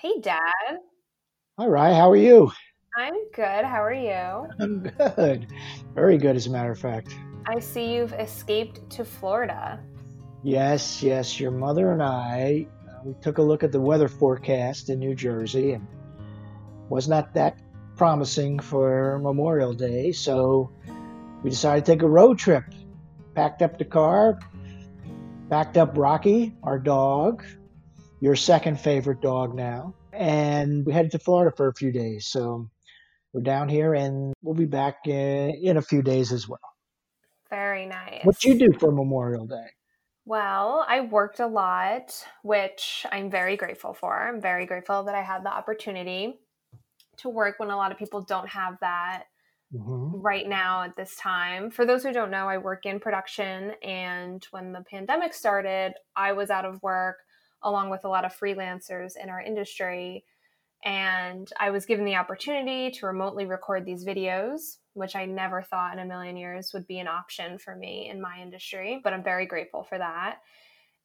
Hey, Dad. All right, how are you? I'm good. How are you? I'm good. Very good, as a matter of fact. I see you've escaped to Florida. Yes, yes. Your mother and I, uh, we took a look at the weather forecast in New Jersey and was not that promising for Memorial Day, so we decided to take a road trip. Packed up the car, packed up Rocky, our dog, your second favorite dog now, and we headed to Florida for a few days. So we're down here and we'll be back in, in a few days as well. Very nice. What you do for Memorial Day? Well, I worked a lot, which I'm very grateful for. I'm very grateful that I had the opportunity to work when a lot of people don't have that mm-hmm. right now at this time. For those who don't know, I work in production, and when the pandemic started, I was out of work along with a lot of freelancers in our industry. And I was given the opportunity to remotely record these videos, which I never thought in a million years would be an option for me in my industry, but I'm very grateful for that.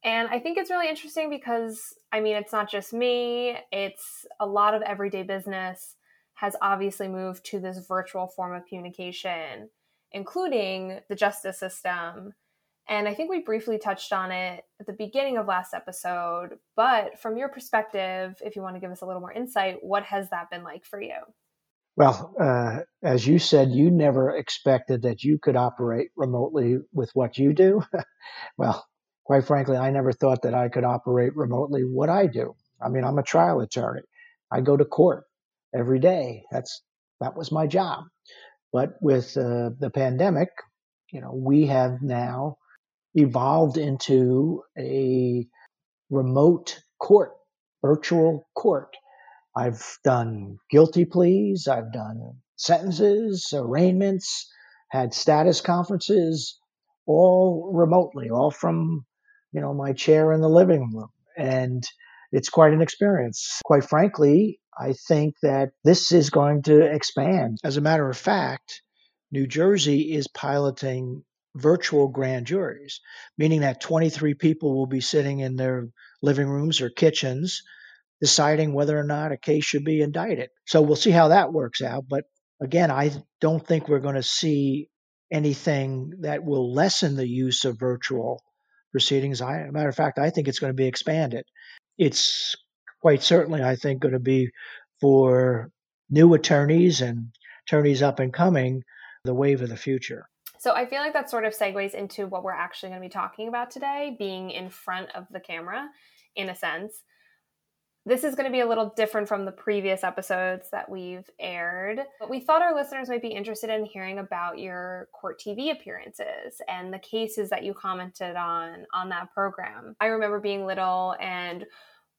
And I think it's really interesting because, I mean, it's not just me, it's a lot of everyday business has obviously moved to this virtual form of communication, including the justice system and I think we briefly touched on it at the beginning of last episode. But from your perspective, if you want to give us a little more insight, what has that been like for you? Well, uh, as you said, you never expected that you could operate remotely with what you do. well, quite frankly, I never thought that I could operate remotely what I do. I mean, I'm a trial attorney. I go to court every day. That's that was my job. But with uh, the pandemic, you know, we have now evolved into a remote court, virtual court. I've done guilty pleas, I've done sentences, arraignments, had status conferences, all remotely, all from you know my chair in the living room, and it's quite an experience. Quite frankly, I think that this is going to expand. As a matter of fact, New Jersey is piloting virtual grand juries, meaning that 23 people will be sitting in their living rooms or kitchens deciding whether or not a case should be indicted. So we'll see how that works out. But again, I don't think we're going to see anything that will lessen the use of virtual proceedings. I, matter of fact, I think it's going to be expanded. It's quite certainly, I think, going to be for new attorneys and attorneys up and coming the wave of the future. So I feel like that sort of segues into what we're actually going to be talking about today, being in front of the camera, in a sense. This is going to be a little different from the previous episodes that we've aired. But we thought our listeners might be interested in hearing about your court TV appearances and the cases that you commented on on that program. I remember being little and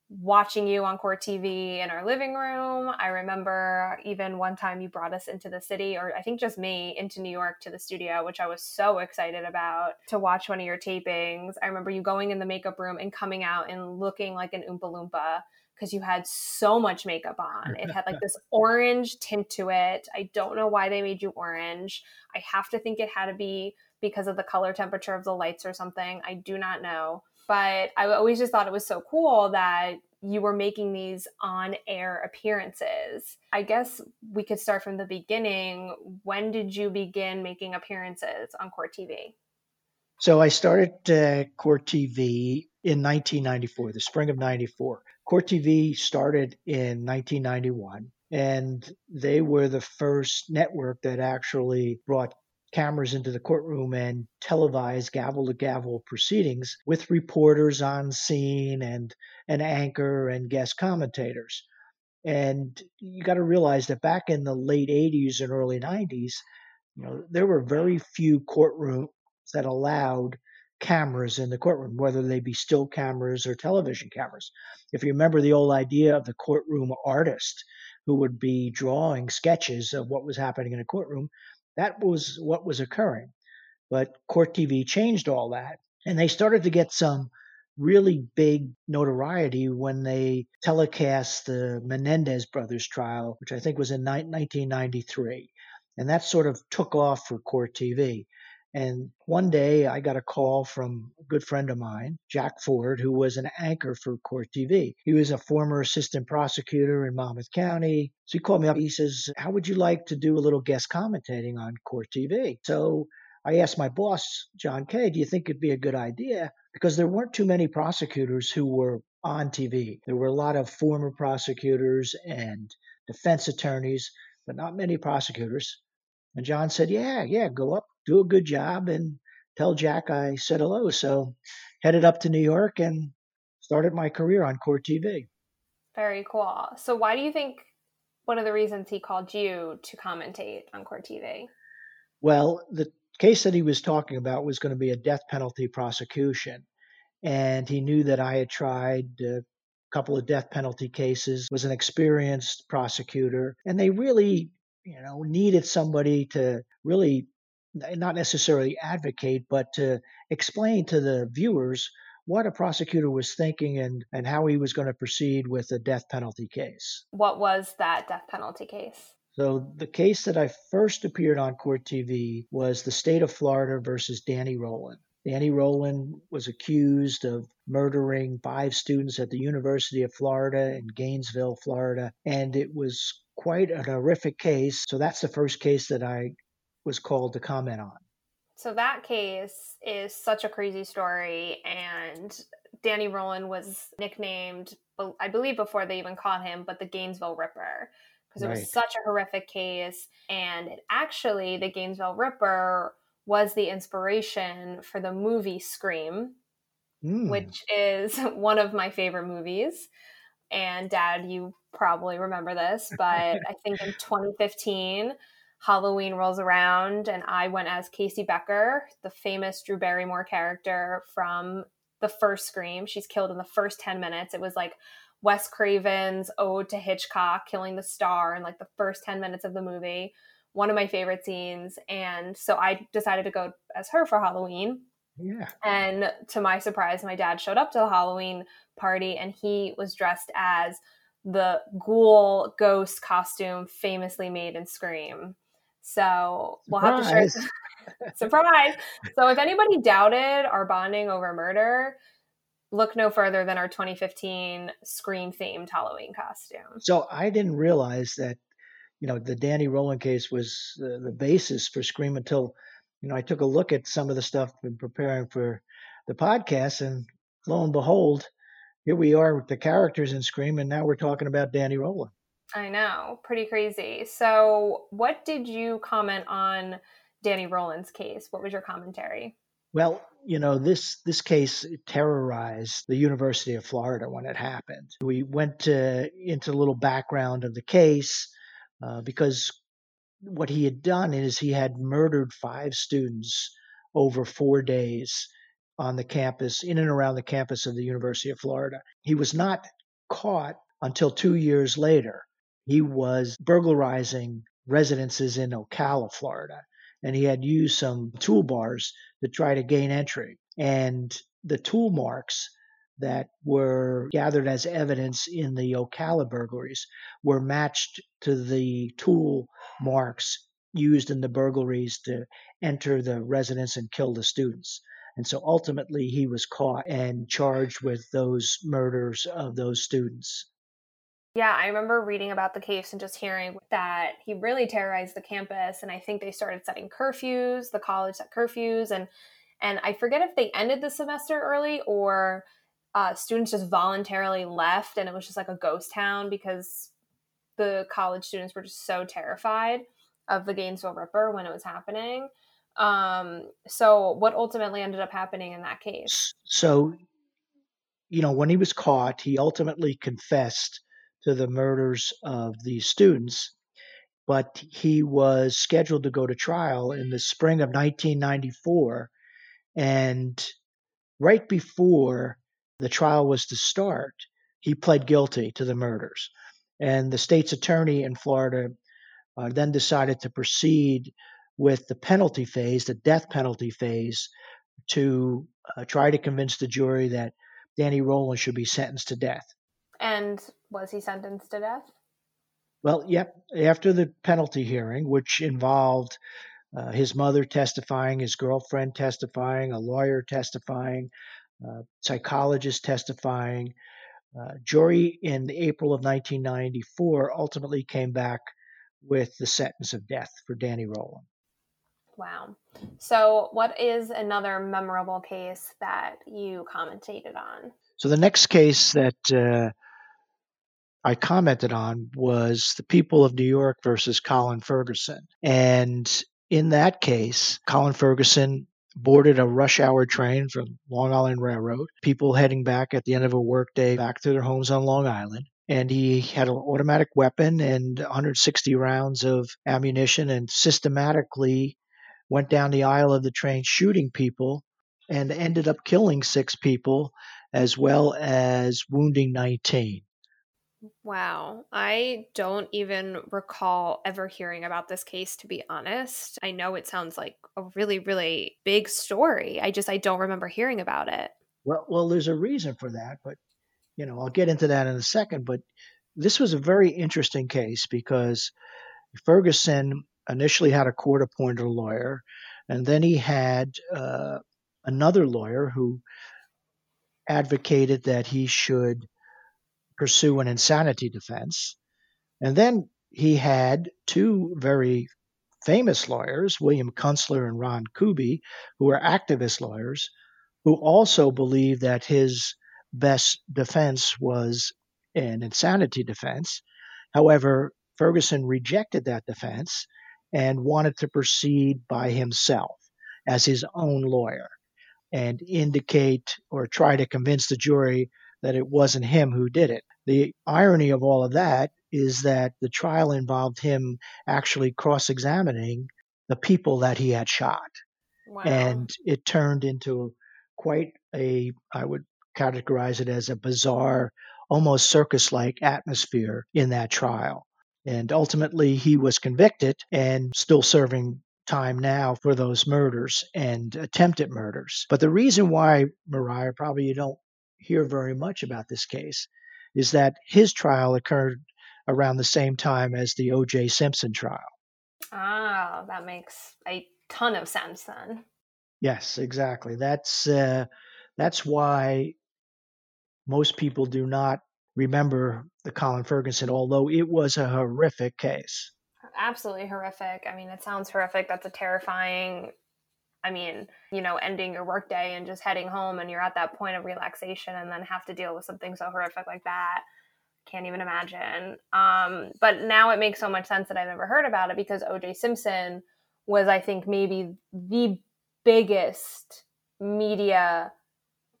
watching you on court TV in our living room. I remember even one time you brought us into the city, or I think just me, into New York to the studio, which I was so excited about to watch one of your tapings. I remember you going in the makeup room and coming out and looking like an Oompa Loompa because you had so much makeup on. It had like this orange tint to it. I don't know why they made you orange. I have to think it had to be because of the color temperature of the lights or something. I do not know but I always just thought it was so cool that you were making these on air appearances. I guess we could start from the beginning. When did you begin making appearances on Court TV? So I started uh, Court TV in 1994, the spring of 94. Court TV started in 1991, and they were the first network that actually brought cameras into the courtroom and televise gavel to gavel proceedings with reporters on scene and an anchor and guest commentators. And you got to realize that back in the late 80s and early 90s, you know, there were very few courtrooms that allowed cameras in the courtroom, whether they be still cameras or television cameras. If you remember the old idea of the courtroom artist who would be drawing sketches of what was happening in a courtroom, that was what was occurring. But Court TV changed all that. And they started to get some really big notoriety when they telecast the Menendez brothers trial, which I think was in 1993. And that sort of took off for Court TV. And one day I got a call from a good friend of mine, Jack Ford, who was an anchor for Court TV. He was a former assistant prosecutor in Monmouth County. So he called me up. He says, How would you like to do a little guest commentating on Court TV? So I asked my boss, John Kaye, do you think it'd be a good idea? Because there weren't too many prosecutors who were on TV. There were a lot of former prosecutors and defense attorneys, but not many prosecutors. And John said, Yeah, yeah, go up, do a good job, and tell Jack I said hello. So headed up to New York and started my career on Court TV. Very cool. So why do you think one of the reasons he called you to commentate on Court TV? Well, the case that he was talking about was going to be a death penalty prosecution. And he knew that I had tried a couple of death penalty cases, was an experienced prosecutor, and they really you know, needed somebody to really not necessarily advocate, but to explain to the viewers what a prosecutor was thinking and, and how he was going to proceed with a death penalty case. What was that death penalty case? So, the case that I first appeared on Court TV was the state of Florida versus Danny Rolling. Danny Rolling was accused of murdering five students at the University of Florida in Gainesville, Florida, and it was quite an horrific case. So that's the first case that I was called to comment on. So that case is such a crazy story, and Danny Rolling was nicknamed, I believe, before they even caught him, but the Gainesville Ripper because it right. was such a horrific case. And it actually, the Gainesville Ripper was the inspiration for the movie Scream, mm. which is one of my favorite movies. And Dad, you probably remember this, but I think in 2015, Halloween rolls around and I went as Casey Becker, the famous Drew Barrymore character from the first Scream. She's killed in the first 10 minutes. It was like Wes Craven's ode to Hitchcock killing the star in like the first 10 minutes of the movie. One of my favorite scenes. And so I decided to go as her for Halloween. Yeah. And to my surprise, my dad showed up to the Halloween party and he was dressed as the ghoul ghost costume famously made in Scream. So we'll have to share. Surprise! So if anybody doubted our bonding over murder, look no further than our 2015 Scream themed Halloween costume. So I didn't realize that, you know, the Danny Rolling case was the, the basis for Scream until, you know, I took a look at some of the stuff in preparing for the podcast, and lo and behold, here we are with the characters in Scream, and now we're talking about Danny Rolling. I know, pretty crazy. So, what did you comment on Danny Rolling's case? What was your commentary? Well, you know this this case terrorized the University of Florida when it happened. We went to, into a little background of the case uh, because what he had done is he had murdered five students over four days on the campus, in and around the campus of the University of Florida. He was not caught until two years later. He was burglarizing residences in Ocala, Florida, and he had used some toolbars to try to gain entry. And the tool marks that were gathered as evidence in the Ocala burglaries were matched to the tool marks used in the burglaries to enter the residence and kill the students. And so ultimately, he was caught and charged with those murders of those students. Yeah, I remember reading about the case and just hearing that he really terrorized the campus. And I think they started setting curfews, the college set curfews. And, and I forget if they ended the semester early or uh, students just voluntarily left and it was just like a ghost town because the college students were just so terrified of the Gainesville Ripper when it was happening. Um, so what ultimately ended up happening in that case? So, you know, when he was caught, he ultimately confessed to the murders of these students, but he was scheduled to go to trial in the spring of 1994. And right before the trial was to start, he pled guilty to the murders. And the state's attorney in Florida uh, then decided to proceed with the penalty phase, the death penalty phase, to uh, try to convince the jury that Danny Rolling should be sentenced to death. And was he sentenced to death? Well, yep. After the penalty hearing, which involved uh, his mother testifying, his girlfriend testifying, a lawyer testifying, uh, psychologist testifying. Uh, jury in April of 1994 ultimately came back with the sentence of death for Danny Rolling. Wow. So, what is another memorable case that you commentated on? So, the next case that uh, I commented on was the people of New York versus Colin Ferguson. And in that case, Colin Ferguson boarded a rush hour train from Long Island Railroad, people heading back at the end of a workday back to their homes on Long Island. And he had an automatic weapon and 160 rounds of ammunition and systematically went down the aisle of the train shooting people and ended up killing six people as well as wounding 19. Wow. I don't even recall ever hearing about this case to be honest. I know it sounds like a really really big story. I just I don't remember hearing about it. Well, well there's a reason for that, but you know, I'll get into that in a second, but this was a very interesting case because Ferguson initially had a court appointed lawyer and then he had uh, another lawyer who advocated that he should pursue an insanity defense. And then he had two very famous lawyers, William Kunstler and Ron Kuby, who were activist lawyers, who also believed that his best defense was an insanity defense. However, Ferguson rejected that defense and wanted to proceed by himself as his own lawyer and indicate or try to convince the jury that it wasn't him who did it. The irony of all of that is that the trial involved him actually cross examining the people that he had shot. Wow. And it turned into quite a, I would categorize it as a bizarre, almost circus like atmosphere in that trial. And ultimately, he was convicted and still serving time now for those murders and attempted murders. But the reason why, Mariah, probably you don't hear very much about this case is that his trial occurred around the same time as the O.J. Simpson trial. Ah, that makes a ton of sense then. Yes, exactly. That's uh, that's why most people do not remember the Colin Ferguson, although it was a horrific case. Absolutely horrific. I mean, it sounds horrific. That's a terrifying I mean, you know, ending your workday and just heading home and you're at that point of relaxation and then have to deal with something so horrific like that. Can't even imagine. Um, but now it makes so much sense that I've never heard about it because OJ Simpson was, I think, maybe the biggest media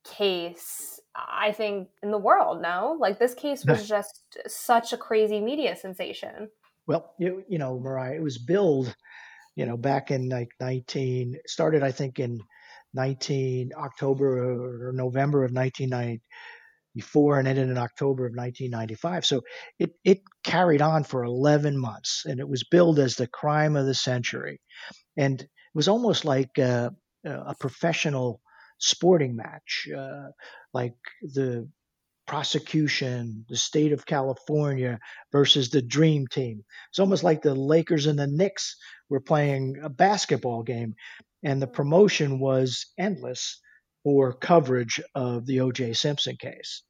case I think in the world. No, like this case was just such a crazy media sensation. Well, you you know, Mariah, it was billed you know, back in like 19, started I think in 19 October or November of 1994 and ended in October of 1995. So it, it carried on for 11 months and it was billed as the crime of the century. And it was almost like a, a professional sporting match, uh, like the prosecution, the state of California versus the dream team. It's almost like the Lakers and the Knicks were playing a basketball game, and the promotion was endless for coverage of the O.J. Simpson case.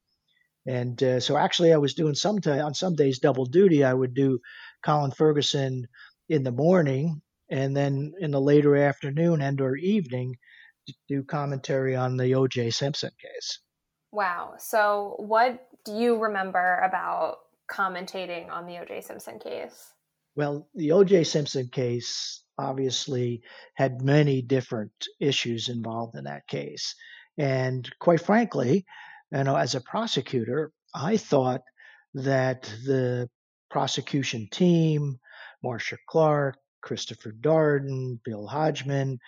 And uh, so, actually, I was doing some t- on some days double duty. I would do Colin Ferguson in the morning, and then in the later afternoon and or evening, do commentary on the O.J. Simpson case. Wow. So, what do you remember about commentating on the O.J. Simpson case? Well, the O.J. Simpson case obviously had many different issues involved in that case. And quite frankly, you know, as a prosecutor, I thought that the prosecution team, Marcia Clark, Christopher Darden, Bill Hodgman,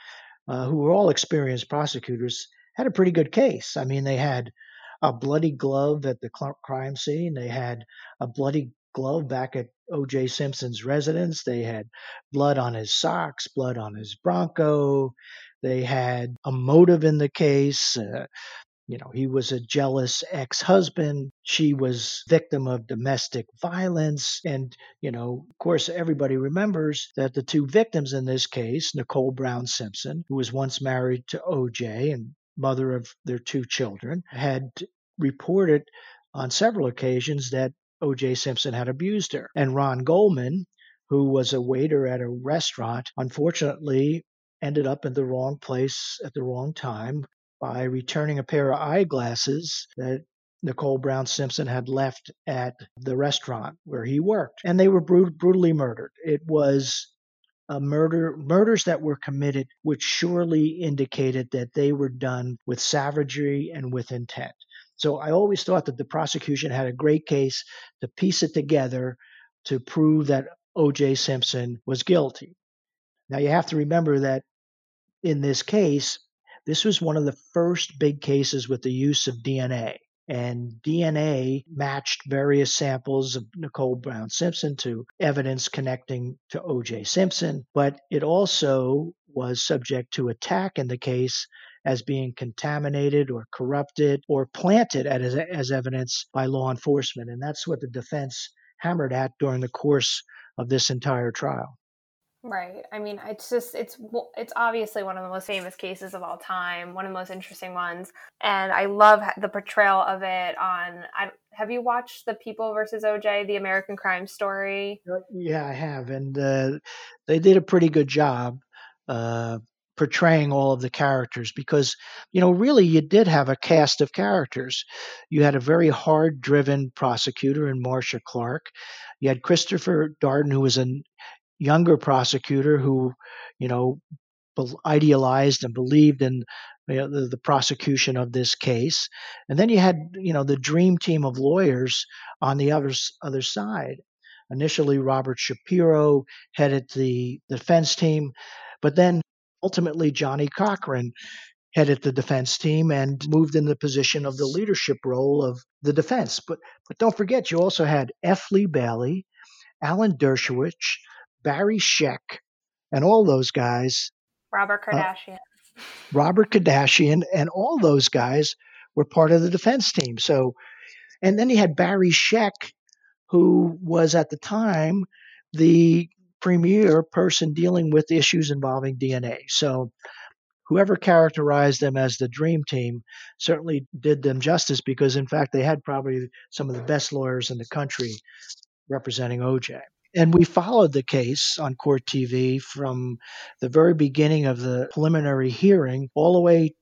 uh, who were all experienced prosecutors, had a pretty good case. I mean, they had a bloody glove at the crime scene. They had a bloody glove back at O.J. Simpson's residence. They had blood on his socks, blood on his Bronco. They had a motive in the case. Uh, you know, he was a jealous ex husband. She was victim of domestic violence. And, you know, of course, everybody remembers that the two victims in this case, Nicole Brown Simpson, who was once married to OJ and mother of their two children, had reported on several occasions that OJ Simpson had abused her. And Ron Goldman, who was a waiter at a restaurant, unfortunately ended up in the wrong place at the wrong time by returning a pair of eyeglasses that Nicole Brown Simpson had left at the restaurant where he worked. And they were brut- brutally murdered. It was a murder murders that were committed which surely indicated that they were done with savagery and with intent. So I always thought that the prosecution had a great case to piece it together to prove that O.J. Simpson was guilty. Now you have to remember that in this case, this was one of the first big cases with the use of DNA. And DNA matched various samples of Nicole Brown Simpson to evidence connecting to O.J. Simpson, but it also was subject to attack in the case as being contaminated or corrupted or planted as, as evidence by law enforcement. And that's what the defense hammered at during the course of this entire trial. Right. I mean, it's just it's it's obviously one of the most famous cases of all time, one of the most interesting ones, and I love the portrayal of it on. I, have you watched the People versus OJ, the American Crime Story? Uh, yeah, I have, and uh, they did a pretty good job uh, portraying all of the characters because you know really you did have a cast of characters. You had a very hard-driven prosecutor in Marcia Clark. You had Christopher Darden, who was an younger prosecutor who, you know, idealized and believed in you know, the, the, prosecution of this case. And then you had, you know, the dream team of lawyers on the other, other side. Initially, Robert Shapiro headed the defense team, but then ultimately Johnnie Cochran headed the defense team and moved in the position of the leadership role of the defense. But but don't forget, you also had F. Lee Bailey, Alan Dershowitz, Barry Scheck, and all those guys. Robert uh, Kardashian. Uh, Robert Kardashian, and all those guys were part of the defense team. So, and then he had Barry Scheck, who was at the time the premier person dealing with issues involving DNA. So, whoever characterized them as the dream team certainly did them justice because, in fact, they had probably some of the best lawyers in the country representing OJ and we followed the case on court TV from the very beginning of the preliminary hearing all the way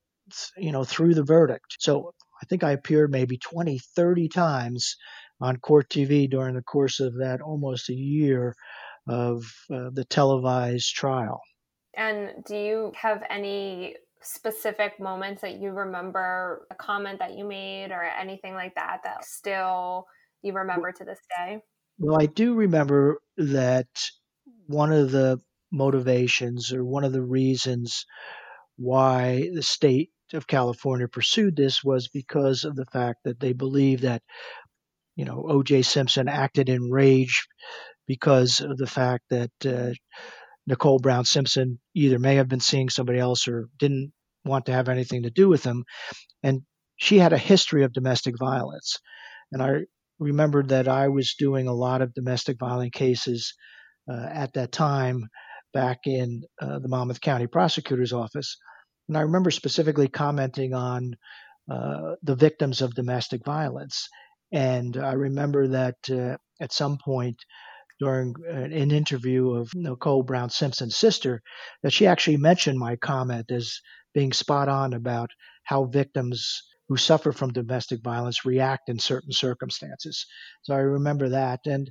you know through the verdict. So i think i appeared maybe 20 30 times on court tv during the course of that almost a year of uh, the televised trial. And do you have any specific moments that you remember a comment that you made or anything like that that still you remember to this day well, I do remember that one of the motivations or one of the reasons why the state of California pursued this was because of the fact that they believe that, you know, O.J. Simpson acted in rage because of the fact that uh, Nicole Brown Simpson either may have been seeing somebody else or didn't want to have anything to do with him. And she had a history of domestic violence. And I remembered that I was doing a lot of domestic violence cases uh, at that time back in uh, the Monmouth County Prosecutor's Office. And I remember specifically commenting on uh, the victims of domestic violence. And I remember that uh, at some point during an interview of Nicole Brown Simpson's sister, that she actually mentioned my comment as being spot on about how victims who suffer from domestic violence react in certain circumstances. So I remember that. And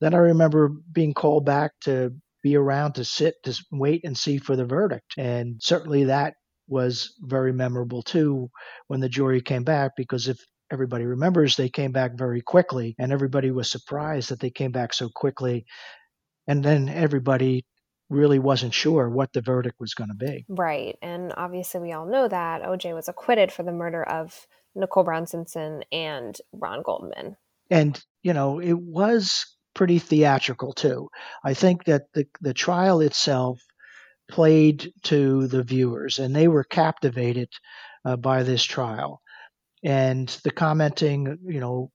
then I remember being called back to be around to sit, to wait and see for the verdict. And certainly that was very memorable too when the jury came back because if everybody remembers, they came back very quickly and everybody was surprised that they came back so quickly. And then everybody really wasn't sure what the verdict was going to be. Right. And obviously, we all know that OJ was acquitted for the murder of Nicole Brown Simpson and Ron Goldman. And, you know, it was pretty theatrical too. I think that the, the trial itself played to the viewers and they were captivated uh, by this trial. And the commenting, you know,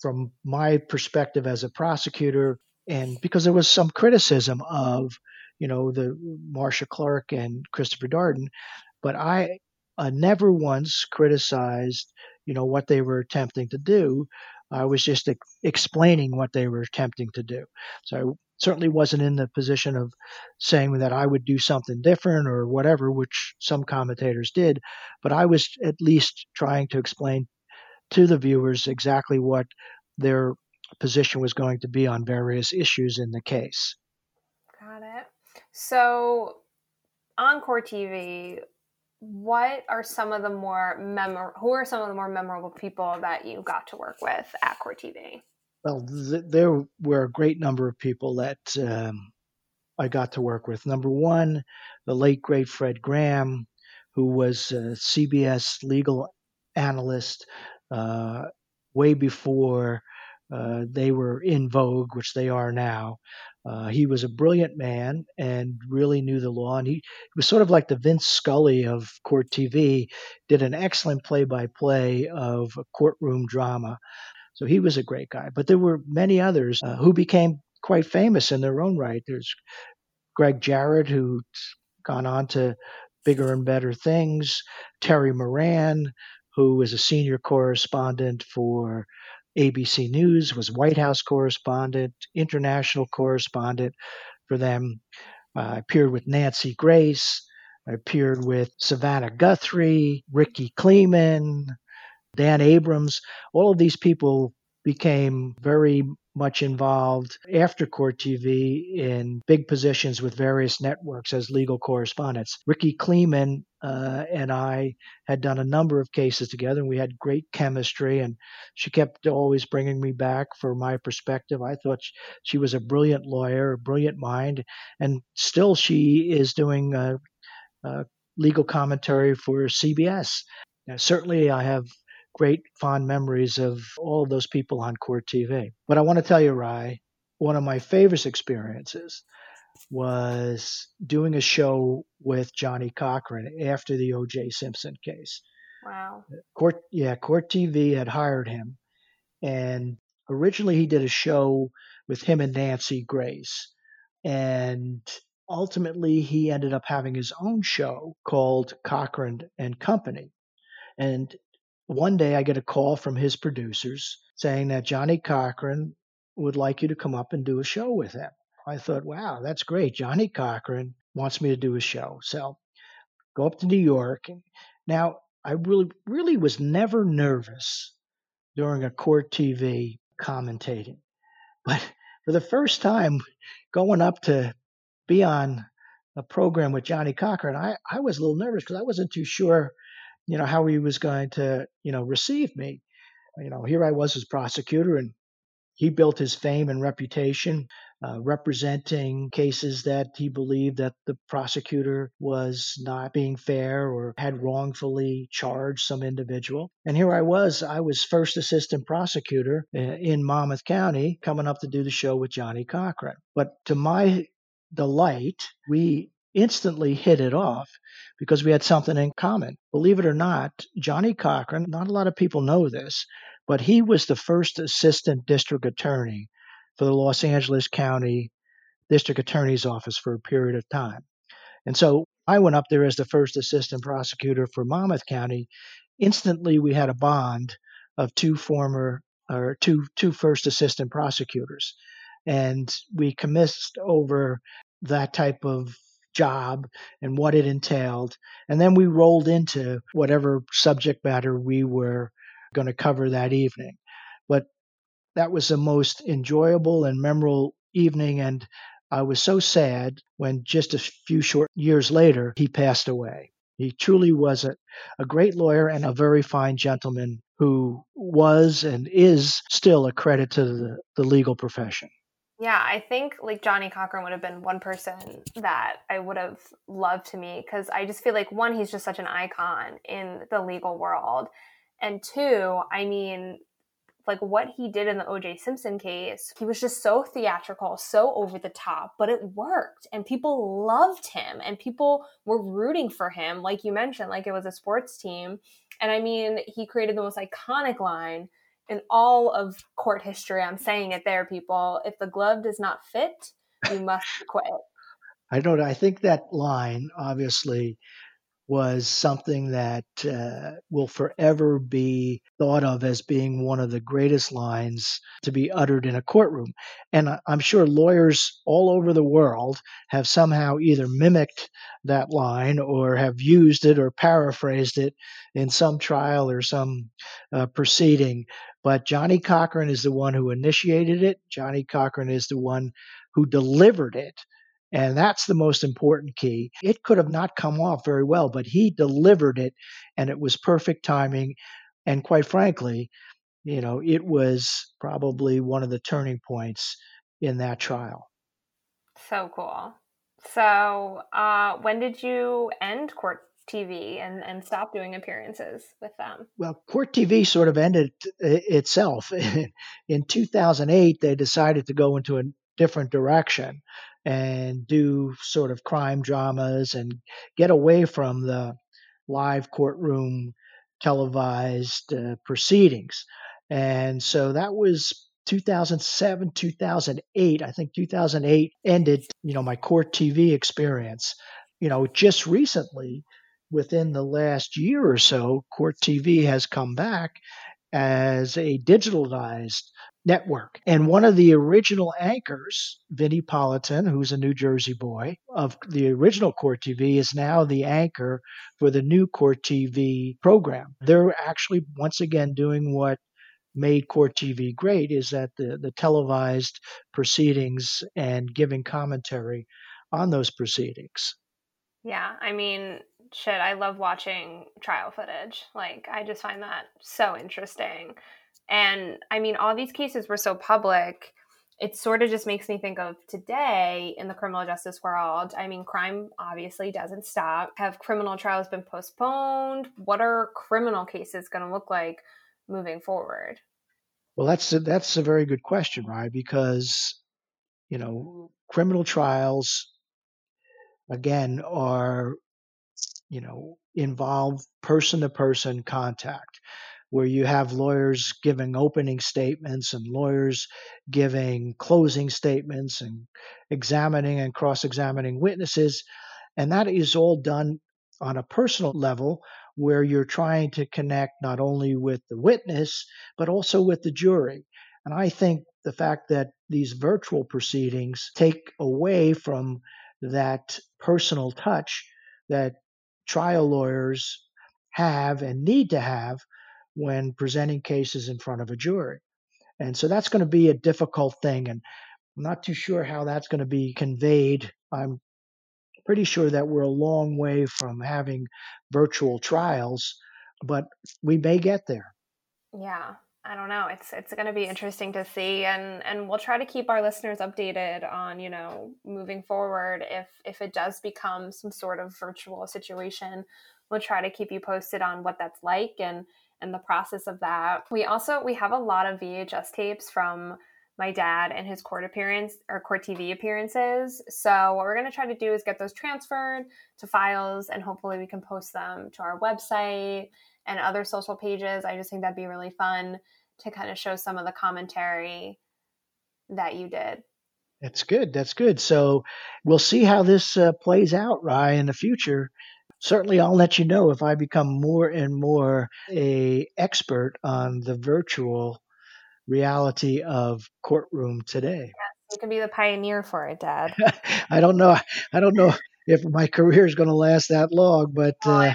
from my perspective as a prosecutor, and because there was some criticism of, you know, the Marcia Clark and Christopher Darden, but I uh, never once criticized, you know, what they were attempting to do. I was just ex- explaining what they were attempting to do. So I certainly wasn't in the position of saying that I would do something different or whatever, which some commentators did, but I was at least trying to explain to the viewers exactly what their position was going to be on various issues in the case. Got it. So, on Court TV, what are some of the more memor- who are some of the more memorable people that you got to work with at Court TV? Well, th- there were a great number of people that um, I got to work with. Number one, the late great Fred Graham, who was a CBS legal analyst uh, way before uh, they were in vogue, which they are now. Uh, he was a brilliant man and really knew the law. And he, was sort of like the Vince Scully of court TV, did an excellent play by play of a courtroom drama. So he was a great guy. But there were many others uh, who became quite famous in their own right. There's Gregg Jarrett, who's gone on to bigger and better things, Terry Moran, who is a senior correspondent for ABC News, was White House correspondent, international correspondent for them. Uh, I appeared with Nancy Grace. I appeared with Savannah Guthrie, Rikki Klieman, Dan Abrams. All of these people became very much involved after Court TV in big positions with various networks as legal correspondents. Rikki Klieman uh, and I had done a number of cases together, and we had great chemistry. And she kept always bringing me back for my perspective. I thought she was a brilliant lawyer, a brilliant mind, and still she is doing uh, uh, legal commentary for CBS. Now, certainly, I have great fond memories of all of those people on court TV. But I want to tell you, Rye, one of my favorite experiences was doing a show with Johnnie Cochran after the O.J. Simpson case. Wow. Court, yeah, Court TV had hired him, and originally he did a show with him and Nancy Grace, and ultimately he ended up having his own show called Cochran and Company. And one day I get a call from his producers saying that Johnnie Cochran would like you to come up and do a show with him. I thought, wow, that's great. Johnnie Cochran wants me to do a show. So go up to New York. Now, I really, really was never nervous during a court TV commentating. But for the first time going up to be on a program with Johnnie Cochran, I, I was a little nervous because I wasn't too sure you know, how he was going to, you know, receive me. You know, here I was as prosecutor and he built his fame and reputation uh, representing cases that he believed that the prosecutor was not being fair or had wrongfully charged some individual. And here I was, I was first assistant prosecutor uh, in Monmouth County coming up to do the show with Johnnie Cochran. But to my delight, we instantly hit it off because we had something in common. Believe it or not, Johnnie Cochran, not a lot of people know this, but he was the first assistant district attorney for the Los Angeles County District Attorney's Office for a period of time. And so I went up there as the first assistant prosecutor for Monmouth County. Instantly, we had a bond of two former or two two first assistant prosecutors, and we commenced over that type of job and what it entailed. And then we rolled into whatever subject matter we were going to cover that evening. But that was the most enjoyable and memorable evening. And I was so sad when just a few short years later he passed away. He truly was a, a great lawyer and a very fine gentleman who was and is still a credit to the, the legal profession. Yeah, I think like Johnnie Cochran would have been one person that I would have loved to meet because I just feel like one, he's just such an icon in the legal world. And two, I mean, like what he did in the OJ Simpson case, he was just so theatrical, so over the top, but it worked and people loved him and people were rooting for him, like you mentioned, like it was a sports team. And I mean, he created the most iconic line in all of court history. I'm saying it there, people. If the glove does not fit, you must quit. I don't. I think that line obviously was something that uh, will forever be thought of as being one of the greatest lines to be uttered in a courtroom. And I'm sure lawyers all over the world have somehow either mimicked that line or have used it or paraphrased it in some trial or some uh, proceeding. But Johnnie Cochran is the one who initiated it, Johnnie Cochran is the one who delivered it and that's the most important key. It could have not come off very well, but he delivered it and it was perfect timing. And quite frankly, you know, it was probably one of the turning points in that trial. So cool. So, uh, when did you end court TV and, and stop doing appearances with them? Well, Court TV sort of ended itself. in 2008, they decided to go into a different direction and do sort of crime dramas and get away from the live courtroom televised uh, proceedings. And so that was 2007, 2008. I think 2008 ended, you know, my court TV experience. You know, just recently, within the last year or so, court TV has come back as a digitalized network. And one of the original anchors, Vinnie Politan, who's a New Jersey boy of the original Court TV, is now the anchor for the new Court TV program. They're actually once again doing what made Court TV great is that the, the televised proceedings and giving commentary on those proceedings. Yeah, I mean, shit, I love watching trial footage. Like, I just find that so interesting. And I mean, all these cases were so public. It sort of just makes me think of today in the criminal justice world. I mean, crime obviously doesn't stop. Have criminal trials been postponed? What are criminal cases going to look like moving forward? Well, that's a, that's a very good question, right? Because you know, criminal trials again are you know involve person to person contact where you have lawyers giving opening statements and lawyers giving closing statements and examining and cross examining witnesses. And that is all done on a personal level where you're trying to connect not only with the witness, but also with the jury. And I think the fact that these virtual proceedings take away from that personal touch that trial lawyers have and need to have when presenting cases in front of a jury. And so that's going to be a difficult thing. And I'm not too sure how that's going to be conveyed. I'm pretty sure that we're a long way from having virtual trials, but we may get there. Yeah. I don't know. It's it's going to be interesting to see, and and we'll try to keep our listeners updated on you know moving forward. If if it does become some sort of virtual situation, we'll try to keep you posted on what that's like and and the process of that. We also we have a lot of VHS tapes from my dad and his court appearance or court TV appearances. So what we're going to try to do is get those transferred to files and hopefully we can post them to our website and other social pages. I just think that'd be really fun to kind of show some of the commentary that you did. That's good. That's good. So we'll see how this uh, plays out, Rye, in the future certainly I'll let you know if I become more and more a expert on the virtual reality of courtroom today. You can be the pioneer for it, Dad. I don't know. I don't know if my career is going to last that long, but oh, uh,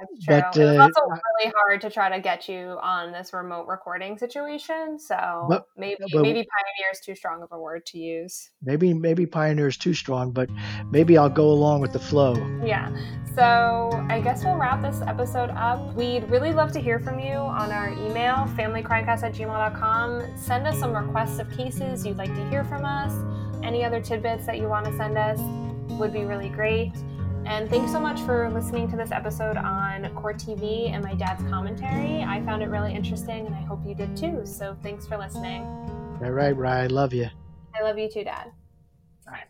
that's true. But, uh, it was also really hard to try to get you on this remote recording situation. So but, maybe but, maybe pioneer is too strong of a word to use. Maybe maybe pioneer is too strong, but maybe I'll go along with the flow. Yeah. So I guess we'll wrap this episode up. We'd really love to hear from you on our email, familycrimecast at gmail.com. Send us some requests of cases you'd like to hear from us. Any other tidbits that you want to send us would be really great. And thanks so much for listening to this episode on Court TV and my dad's commentary. I found it really interesting and I hope you did too. So thanks for listening. All right, Ryan. Love you. I love you too, Dad. All right.